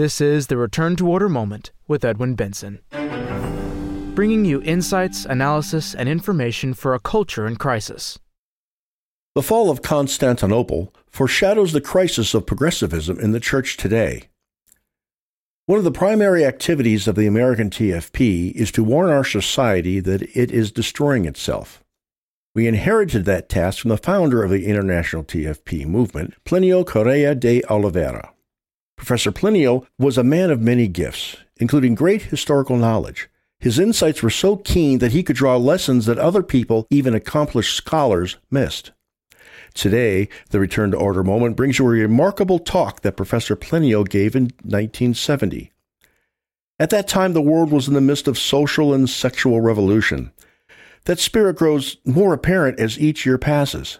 This is the Return to Order Moment with Edwin Benson, bringing you insights, analysis, and information for a culture in crisis. The fall of Constantinople foreshadows the crisis of progressivism in the church today. One of the primary activities of the American TFP is to warn our society that it is destroying itself. We inherited that task from the founder of the International TFP movement, Plinio Correa de Oliveira. Professor Plinio was a man of many gifts, including great historical knowledge. His insights were so keen that he could draw lessons that other people, even accomplished scholars, missed. Today, the Return to Order moment brings you a remarkable talk that Professor Plinio gave in 1970. At that time, the world was in the midst of social and sexual revolution. That spirit grows more apparent as each year passes.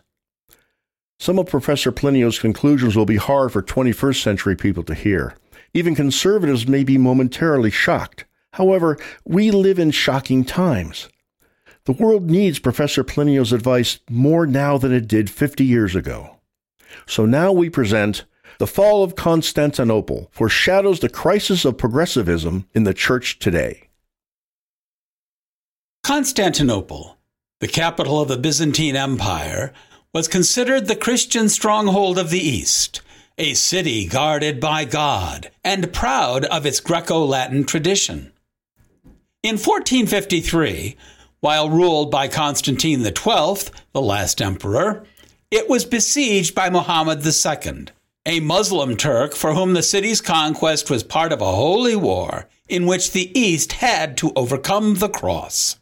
Some of Professor Plinio's conclusions will be hard for 21st century people to hear. Even conservatives may be momentarily shocked. However, we live in shocking times. The world needs Professor Plinio's advice more now than it did 50 years ago. So now we present The Fall of Constantinople foreshadows the crisis of progressivism in the church today. Constantinople, the capital of the Byzantine Empire, was considered the Christian stronghold of the East, a city guarded by God and proud of its Greco Latin tradition. In 1453, while ruled by Constantine XII, the last emperor, it was besieged by Muhammad II, a Muslim Turk for whom the city's conquest was part of a holy war in which the East had to overcome the cross.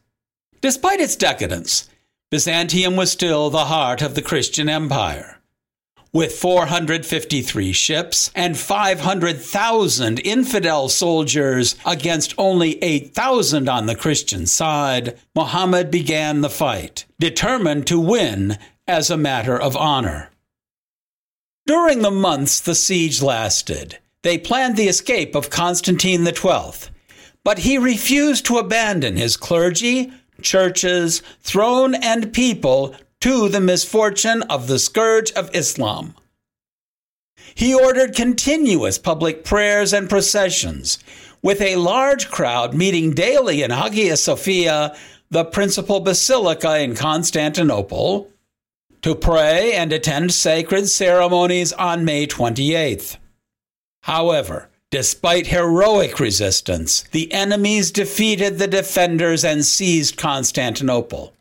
Despite its decadence, Byzantium was still the heart of the Christian Empire. With 453 ships and 500,000 infidel soldiers against only 8,000 on the Christian side, Muhammad began the fight, determined to win as a matter of honor. During the months the siege lasted, they planned the escape of Constantine XII, but he refused to abandon his clergy, churches, throne, and people to the misfortune of the scourge of Islam. He ordered continuous public prayers and processions, with a large crowd meeting daily in Hagia Sophia, the principal basilica in Constantinople, to pray and attend sacred ceremonies on May 28th. However, Despite heroic resistance, the enemies defeated the defenders and seized Constantinople.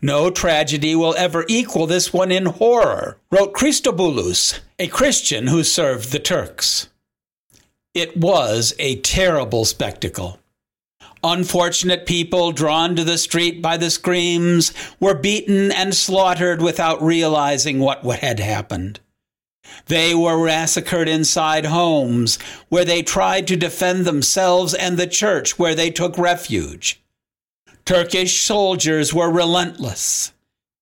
No tragedy will ever equal this one in horror, wrote Christobulus, a Christian who served the Turks. It was a terrible spectacle. Unfortunate people drawn to the street by the screams were beaten and slaughtered without realizing what had happened. They were massacred inside homes where they tried to defend themselves and the church where they took refuge. Turkish soldiers were relentless.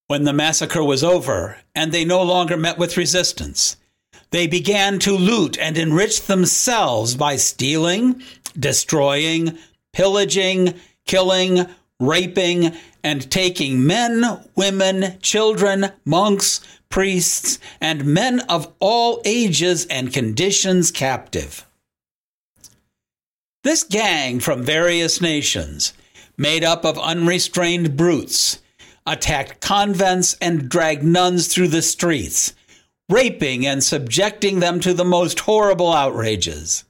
When the massacre was over and they no longer met with resistance, they began to loot and enrich themselves by stealing, destroying, pillaging, killing, raping, and taking men, women, children, monks, priests, and men of all ages and conditions captive. This gang from various nations, made up of unrestrained brutes, attacked convents and dragged nuns through the streets, raping and subjecting them to the most horrible outrages.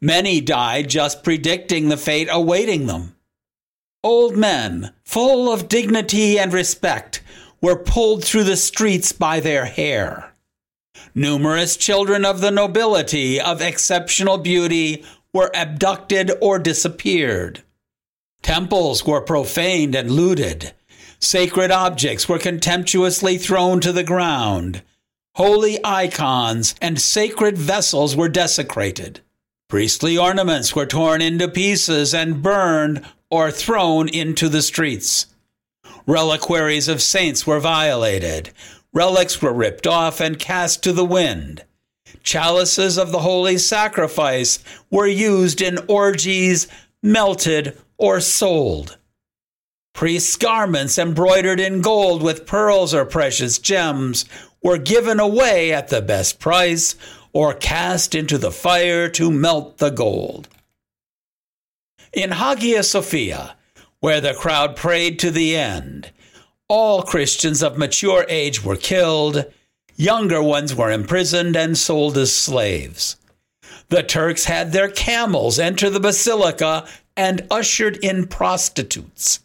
Many died just predicting the fate awaiting them. Old men, full of dignity and respect, were pulled through the streets by their hair. Numerous children of the nobility of exceptional beauty were abducted or disappeared. Temples were profaned and looted. Sacred objects were contemptuously thrown to the ground. Holy icons and sacred vessels were desecrated. Priestly ornaments were torn into pieces and burned or thrown into the streets. Reliquaries of saints were violated. Relics were ripped off and cast to the wind. Chalices of the holy sacrifice were used in orgies, melted, or sold. Priests' garments embroidered in gold with pearls or precious gems were given away at the best price or cast into the fire to melt the gold. In Hagia Sophia, where the crowd prayed to the end, all Christians of mature age were killed, younger ones were imprisoned and sold as slaves. The Turks had their camels enter the basilica and ushered in prostitutes.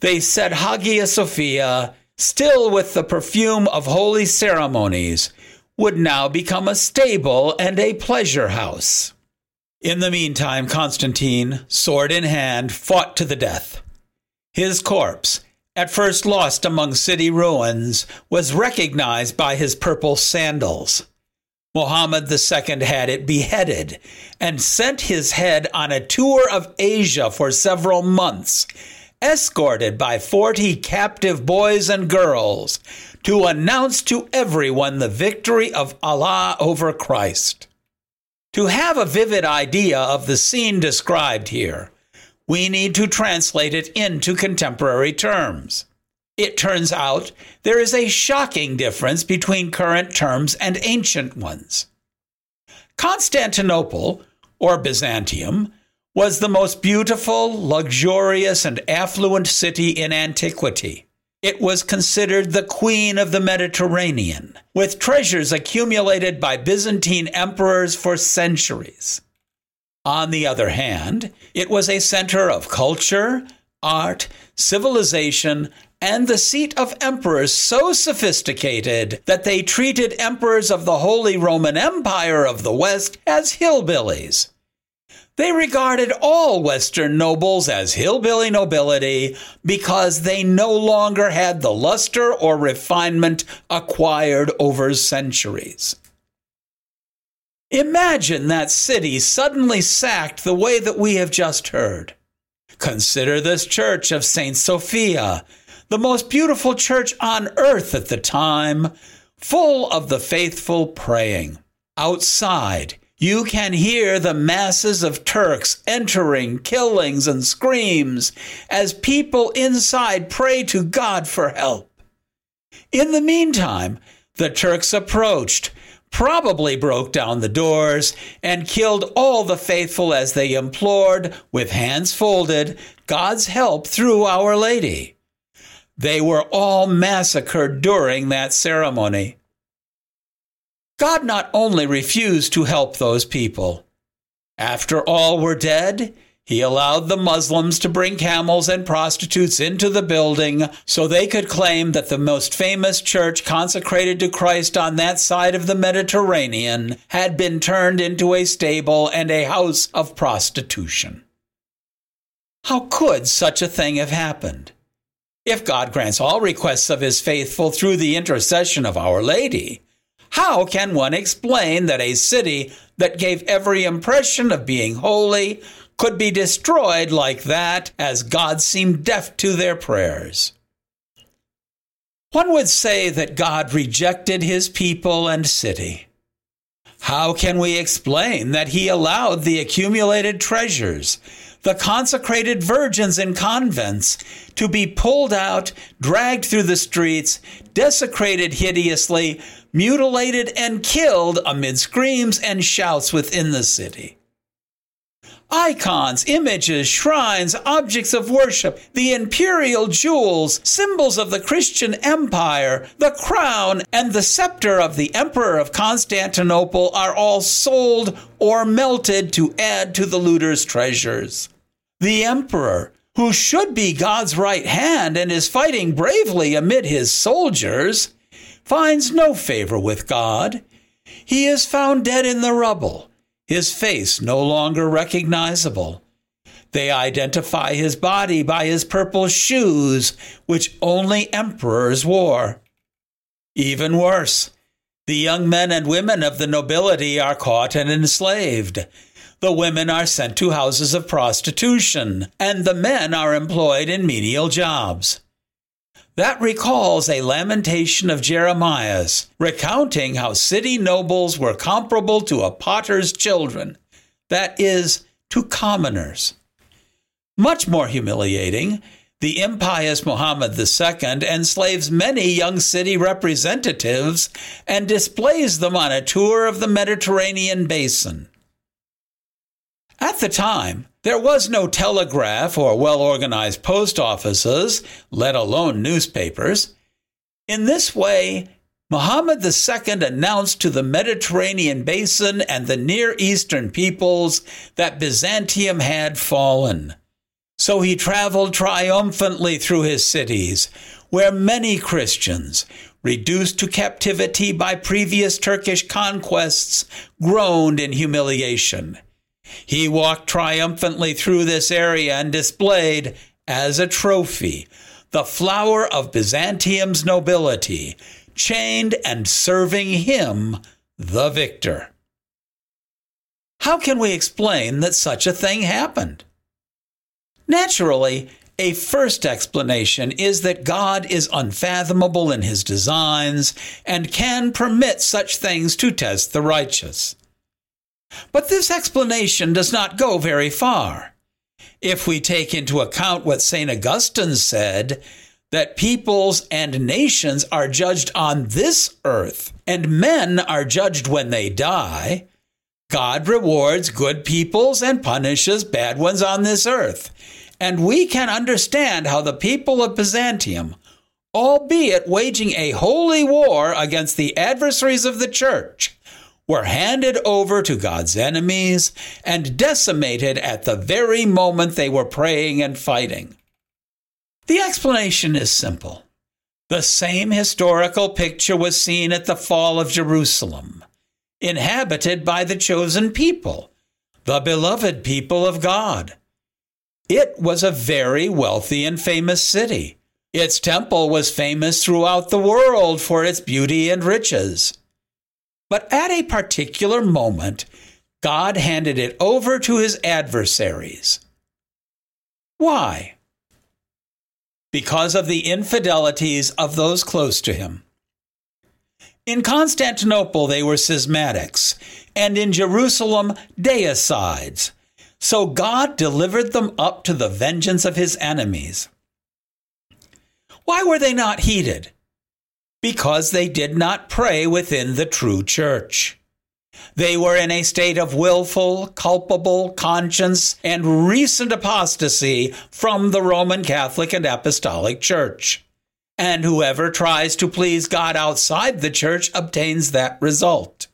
They set Hagia Sophia, still with the perfume of holy ceremonies, would now become a stable and a pleasure house. In the meantime, Constantine, sword in hand, fought to the death. His corpse, at first lost among city ruins, was recognized by his purple sandals. Mohammed II had it beheaded and sent his head on a tour of Asia for several months, escorted by 40 captive boys and girls to announce to everyone the victory of Allah over Christ. To have a vivid idea of the scene described here, we need to translate it into contemporary terms. It turns out there is a shocking difference between current terms and ancient ones. Constantinople, or Byzantium, was the most beautiful, luxurious, and affluent city in antiquity. It was considered the queen of the Mediterranean, with treasures accumulated by Byzantine emperors for centuries. On the other hand, it was a center of culture, art, civilization, and the seat of emperors so sophisticated that they treated emperors of the Holy Roman Empire of the West as hillbillies. They regarded all Western nobles as hillbilly nobility because they no longer had the luster or refinement acquired over centuries. Imagine that city suddenly sacked the way that we have just heard. Consider this church of St. Sophia, the most beautiful church on earth at the time, full of the faithful praying. Outside, you can hear the masses of Turks entering, killings, and screams as people inside pray to God for help. In the meantime, the Turks approached, probably broke down the doors, and killed all the faithful as they implored, with hands folded, God's help through Our Lady. They were all massacred during that ceremony. God not only refused to help those people, after all were dead, he allowed the Muslims to bring camels and prostitutes into the building so they could claim that the most famous church consecrated to Christ on that side of the Mediterranean had been turned into a stable and a house of prostitution. How could such a thing have happened? If God grants all requests of his faithful through the intercession of Our Lady, how can one explain that a city that gave every impression of being holy could be destroyed like that as God seemed deaf to their prayers. One would say that God rejected his people and city. How can we explain that he allowed the accumulated treasures, the consecrated virgins in convents, to be pulled out, dragged through the streets, desecrated hideously, mutilated, and killed amid screams and shouts within the city? icons, images, shrines, objects of worship, the imperial jewels, symbols of the Christian empire, the crown, and the scepter of the Emperor of Constantinople are all sold or melted to add to the looters' treasures. The Emperor, who should be God's right hand and is fighting bravely amid his soldiers, finds no favor with God. He is found dead in the rubble his face no longer recognizable. They identify his body by his purple shoes, which only emperors wore. Even worse, the young men and women of the nobility are caught and enslaved. The women are sent to houses of prostitution, and the men are employed in menial jobs. That recalls a lamentation of Jeremiah's, recounting how city nobles were comparable to a potter's children, that is, to commoners. Much more humiliating, the impious Muhammad II enslaves many young city representatives and displays them on a tour of the Mediterranean basin. At the time, there was no telegraph or well organized post offices, let alone newspapers. In this way, Muhammad II announced to the Mediterranean basin and the Near Eastern peoples that Byzantium had fallen. So he traveled triumphantly through his cities, where many Christians, reduced to captivity by previous Turkish conquests, groaned in humiliation. He walked triumphantly through this area and displayed, as a trophy, the flower of Byzantium's nobility, chained and serving him, the victor. How can we explain that such a thing happened? Naturally, a first explanation is that God is unfathomable in his designs and can permit such things to test the righteous. But this explanation does not go very far. If we take into account what St. Augustine said, that peoples and nations are judged on this earth, and men are judged when they die, God rewards good peoples and punishes bad ones on this earth. And we can understand how the people of Byzantium, albeit waging a holy war against the adversaries of the church, were handed over to God's enemies and decimated at the very moment they were praying and fighting. The explanation is simple. The same historical picture was seen at the fall of Jerusalem, inhabited by the chosen people, the beloved people of God. It was a very wealthy and famous city. Its temple was famous throughout the world for its beauty and riches. But at a particular moment, God handed it over to his adversaries. Why? Because of the infidelities of those close to him. In Constantinople, they were schismatics, and in Jerusalem, deicides. So God delivered them up to the vengeance of his enemies. Why were they not heeded? Because they did not pray within the true church. They were in a state of willful, culpable conscience and recent apostasy from the Roman Catholic and Apostolic Church. And whoever tries to please God outside the church obtains that result.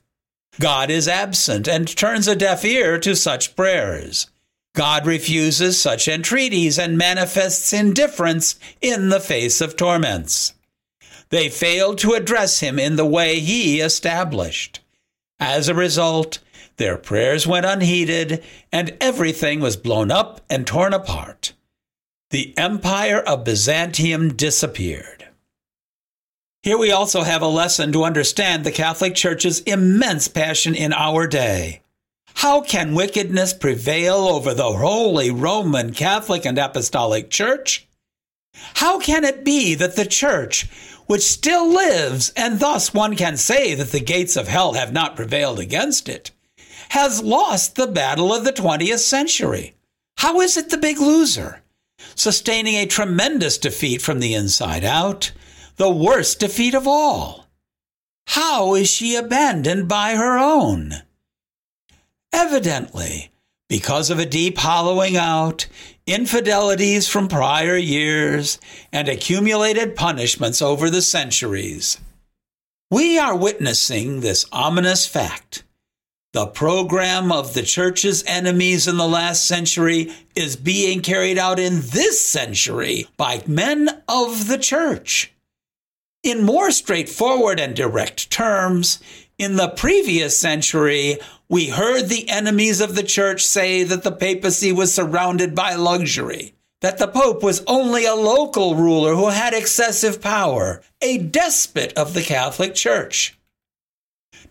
God is absent and turns a deaf ear to such prayers. God refuses such entreaties and manifests indifference in the face of torments. They failed to address him in the way he established. As a result, their prayers went unheeded and everything was blown up and torn apart. The empire of Byzantium disappeared. Here we also have a lesson to understand the Catholic Church's immense passion in our day. How can wickedness prevail over the Holy Roman Catholic and Apostolic Church? How can it be that the Church, which still lives, and thus one can say that the gates of hell have not prevailed against it, has lost the battle of the 20th century. How is it the big loser? Sustaining a tremendous defeat from the inside out, the worst defeat of all. How is she abandoned by her own? Evidently, because of a deep hollowing out, infidelities from prior years, and accumulated punishments over the centuries. We are witnessing this ominous fact. The program of the church's enemies in the last century is being carried out in this century by men of the church. In more straightforward and direct terms, in the previous century, we heard the enemies of the church say that the papacy was surrounded by luxury, that the pope was only a local ruler who had excessive power, a despot of the Catholic Church.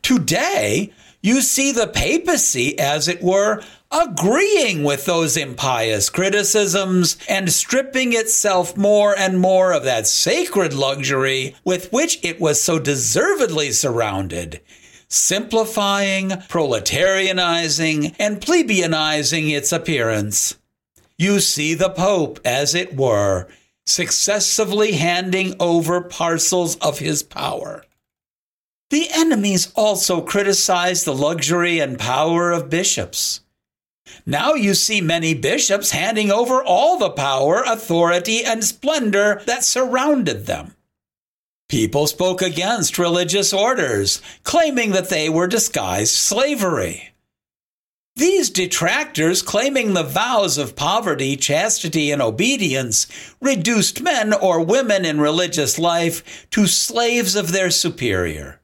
Today, you see the papacy, as it were, agreeing with those impious criticisms and stripping itself more and more of that sacred luxury with which it was so deservedly surrounded simplifying, proletarianizing, and plebeianizing its appearance. You see the Pope, as it were, successively handing over parcels of his power. The enemies also criticized the luxury and power of bishops. Now you see many bishops handing over all the power, authority, and splendor that surrounded them. People spoke against religious orders, claiming that they were disguised slavery. These detractors, claiming the vows of poverty, chastity, and obedience, reduced men or women in religious life to slaves of their superior.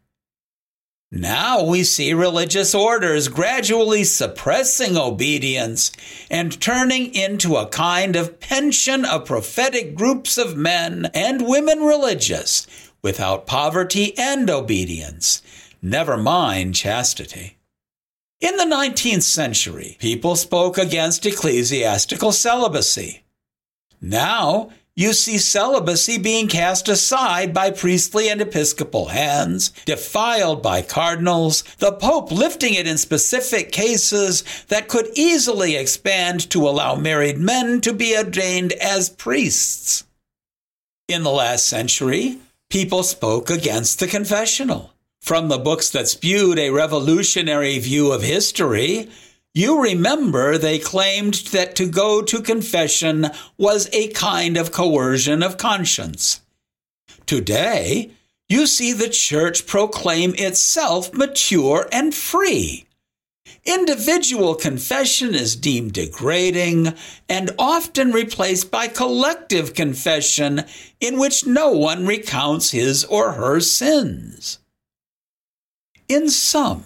Now we see religious orders gradually suppressing obedience and turning into a kind of pension of prophetic groups of men and women religious without poverty and obedience, never mind chastity. In the 19th century, people spoke against ecclesiastical celibacy. Now, you see celibacy being cast aside by priestly and episcopal hands, defiled by cardinals, the Pope lifting it in specific cases that could easily expand to allow married men to be ordained as priests. In the last century, people spoke against the confessional. From the books that spewed a revolutionary view of history, you remember they claimed that to go to confession was a kind of coercion of conscience. Today, you see the church proclaim itself mature and free. Individual confession is deemed degrading and often replaced by collective confession in which no one recounts his or her sins. In sum,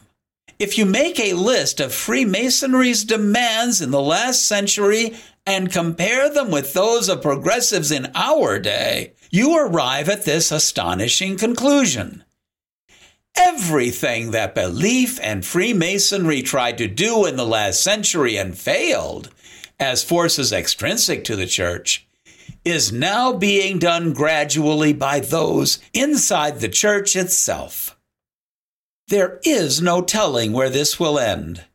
if you make a list of Freemasonry's demands in the last century and compare them with those of progressives in our day, you arrive at this astonishing conclusion. Everything that belief and Freemasonry tried to do in the last century and failed, as forces extrinsic to the church, is now being done gradually by those inside the church itself. There is no telling where this will end.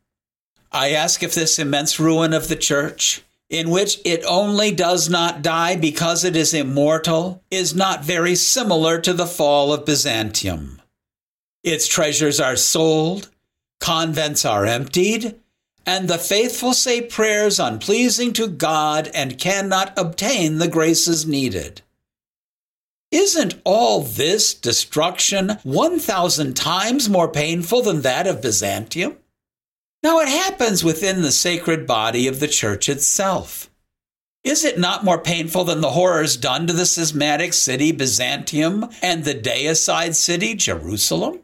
I ask if this immense ruin of the church, in which it only does not die because it is immortal, is not very similar to the fall of Byzantium. Its treasures are sold, convents are emptied, and the faithful say prayers unpleasing to God and cannot obtain the graces needed. Isn't all this destruction 1,000 times more painful than that of Byzantium? Now it happens within the sacred body of the church itself. Is it not more painful than the horrors done to the schismatic city Byzantium and the deicide city Jerusalem?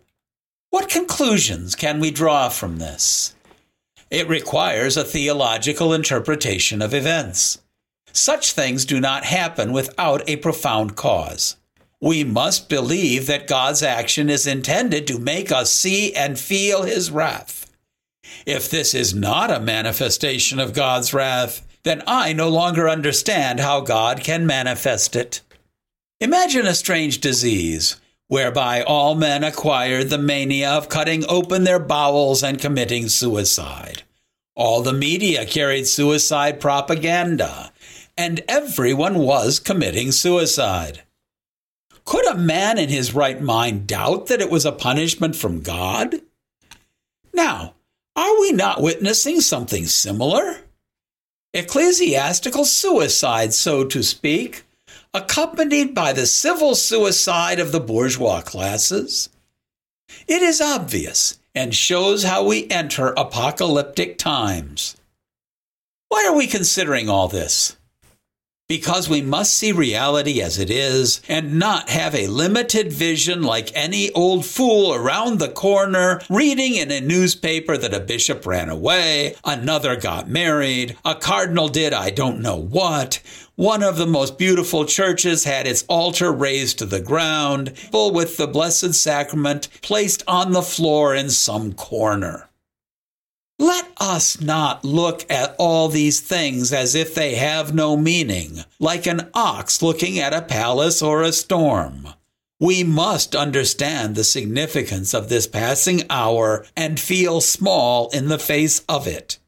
What conclusions can we draw from this? It requires a theological interpretation of events. Such things do not happen without a profound cause. We must believe that God's action is intended to make us see and feel his wrath. If this is not a manifestation of God's wrath, then I no longer understand how God can manifest it. Imagine a strange disease whereby all men acquired the mania of cutting open their bowels and committing suicide. All the media carried suicide propaganda and everyone was committing suicide. Could a man in his right mind doubt that it was a punishment from God? Now, are we not witnessing something similar? Ecclesiastical suicide, so to speak, accompanied by the civil suicide of the bourgeois classes. It is obvious and shows how we enter apocalyptic times. Why are we considering all this? Because we must see reality as it is and not have a limited vision like any old fool around the corner reading in a newspaper that a bishop ran away, another got married, a cardinal did I don't know what. One of the most beautiful churches had its altar razed to the ground, full with the Blessed Sacrament placed on the floor in some corner. Let us not look at all these things as if they have no meaning, like an ox looking at a palace or a storm. We must understand the significance of this passing hour and feel small in the face of it.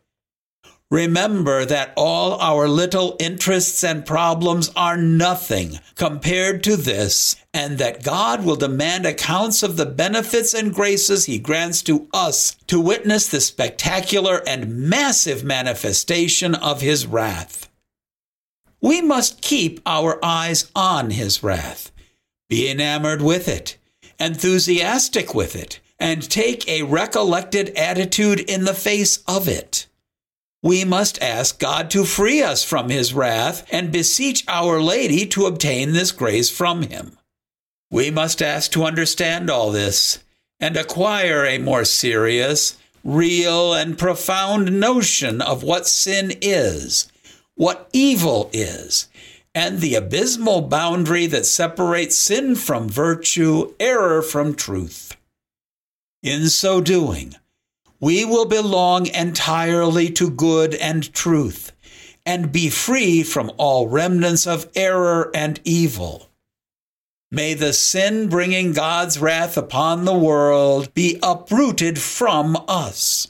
Remember that all our little interests and problems are nothing compared to this, and that God will demand accounts of the benefits and graces He grants to us to witness the spectacular and massive manifestation of His wrath. We must keep our eyes on His wrath, be enamored with it, enthusiastic with it, and take a recollected attitude in the face of it we must ask God to free us from his wrath and beseech Our Lady to obtain this grace from him. We must ask to understand all this and acquire a more serious, real, and profound notion of what sin is, what evil is, and the abysmal boundary that separates sin from virtue, error from truth. In so doing, we will belong entirely to good and truth and be free from all remnants of error and evil. May the sin bringing God's wrath upon the world be uprooted from us.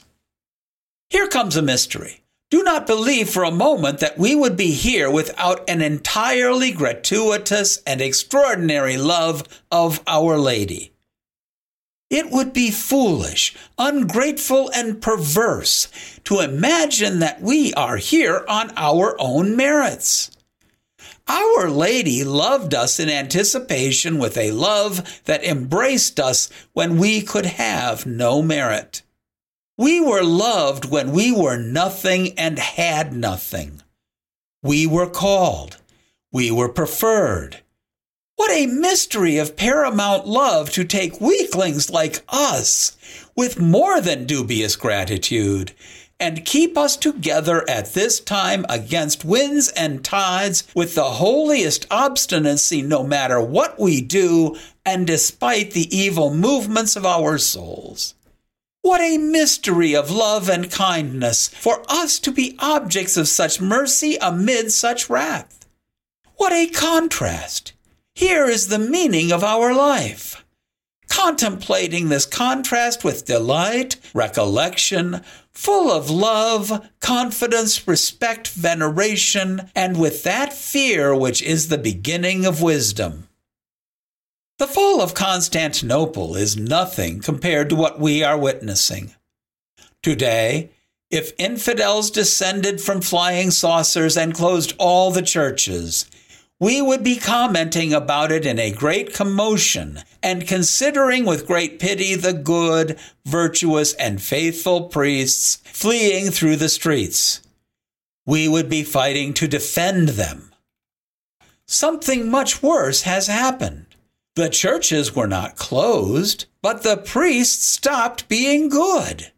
Here comes a mystery. Do not believe for a moment that we would be here without an entirely gratuitous and extraordinary love of Our Lady. It would be foolish, ungrateful, and perverse to imagine that we are here on our own merits. Our Lady loved us in anticipation with a love that embraced us when we could have no merit. We were loved when we were nothing and had nothing. We were called. We were preferred. What a mystery of paramount love to take weaklings like us with more than dubious gratitude and keep us together at this time against winds and tides with the holiest obstinacy no matter what we do and despite the evil movements of our souls. What a mystery of love and kindness for us to be objects of such mercy amid such wrath. What a contrast! Here is the meaning of our life. Contemplating this contrast with delight, recollection, full of love, confidence, respect, veneration, and with that fear which is the beginning of wisdom. The fall of Constantinople is nothing compared to what we are witnessing. Today, if infidels descended from flying saucers and closed all the churches, we would be commenting about it in a great commotion and considering with great pity the good, virtuous, and faithful priests fleeing through the streets. We would be fighting to defend them. Something much worse has happened. The churches were not closed, but the priests stopped being good.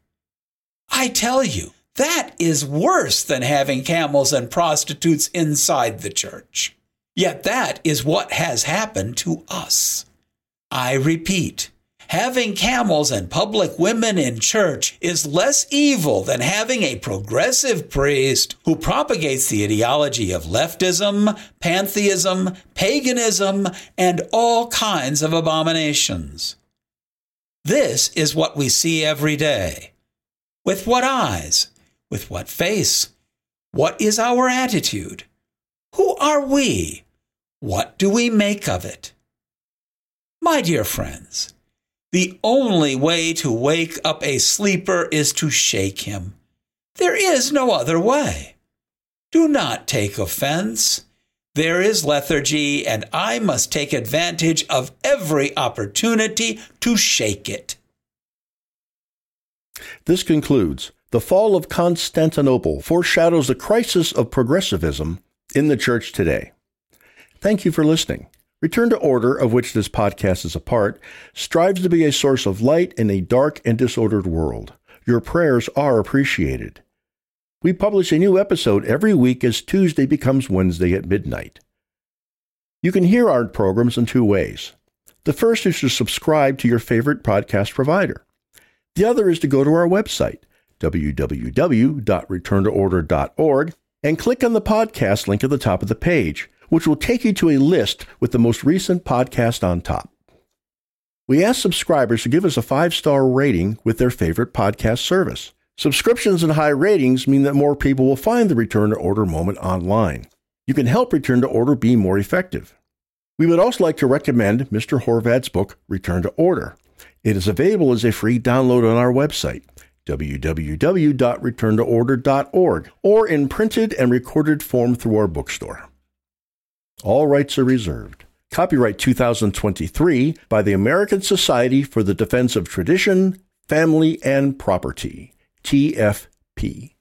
I tell you, that is worse than having camels and prostitutes inside the church. Yet that is what has happened to us. I repeat, having camels and public women in church is less evil than having a progressive priest who propagates the ideology of leftism, pantheism, paganism, and all kinds of abominations. This is what we see every day. With what eyes? With what face? What is our attitude? Who are we? What do we make of it? My dear friends, the only way to wake up a sleeper is to shake him. There is no other way. Do not take offense. There is lethargy, and I must take advantage of every opportunity to shake it. This concludes The Fall of Constantinople foreshadows the crisis of progressivism in the church today. Thank you for listening. Return to Order, of which this podcast is a part, strives to be a source of light in a dark and disordered world. Your prayers are appreciated. We publish a new episode every week as Tuesday becomes Wednesday at midnight. You can hear our programs in two ways. The first is to subscribe to your favorite podcast provider. The other is to go to our website, www.returntoorder.org, and click on the podcast link at the top of the page which will take you to a list with the most recent podcast on top. We ask subscribers to give us a five star rating with their favorite podcast service. Subscriptions and high ratings mean that more people will find the Return to Order moment online. You can help Return to Order be more effective. We would also like to recommend Mr. Horvat's book, Return to Order. It is available as a free download on our website, www.returntoorder.org, or in printed and recorded form through our bookstore. All rights are reserved. Copyright 2023 by the American Society for the Defense of Tradition, Family, and Property, TFP.